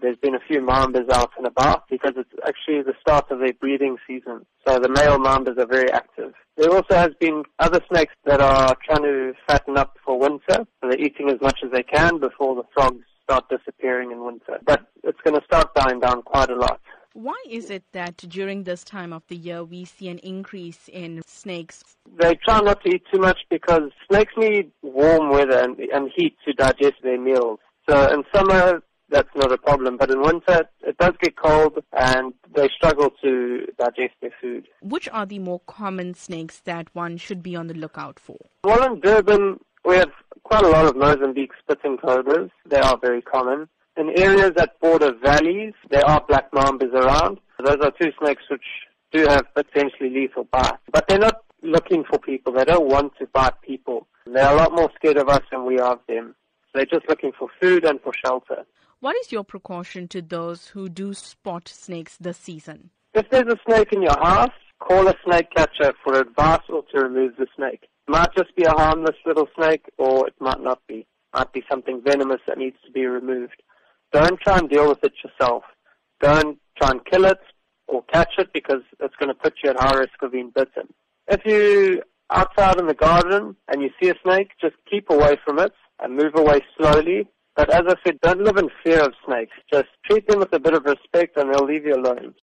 there's been a few mambas out and about because it's actually the start of their breeding season. So the male mambas are very active. There also has been other snakes that are trying to fatten up for winter. So they're eating as much as they can before the frogs start disappearing in winter. But it's going to start dying down quite a lot. Why is it that during this time of the year we see an increase in snakes? They try not to eat too much because snakes need warm weather and, and heat to digest their meals. So in summer, that's not a problem. But in winter, it does get cold and they struggle to digest their food. Which are the more common snakes that one should be on the lookout for? Well, in Durban, we have quite a lot of Mozambique spitting cobras. They are very common. In areas that border valleys, there are black mambas around. Those are two snakes which do have potentially lethal bites. But they're not looking for people. They don't want to bite people. They're a lot more scared of us than we are of them. They're just looking for food and for shelter. What is your precaution to those who do spot snakes this season? If there's a snake in your house, call a snake catcher for advice or to remove the snake. It might just be a harmless little snake or it might not be. It might be something venomous that needs to be removed. Don't try and deal with it yourself. Don't try and kill it or catch it because it's going to put you at high risk of being bitten. If you're outside in the garden and you see a snake, just keep away from it and move away slowly. But as I said, don't live in fear of snakes. Just treat them with a bit of respect and they'll leave you alone.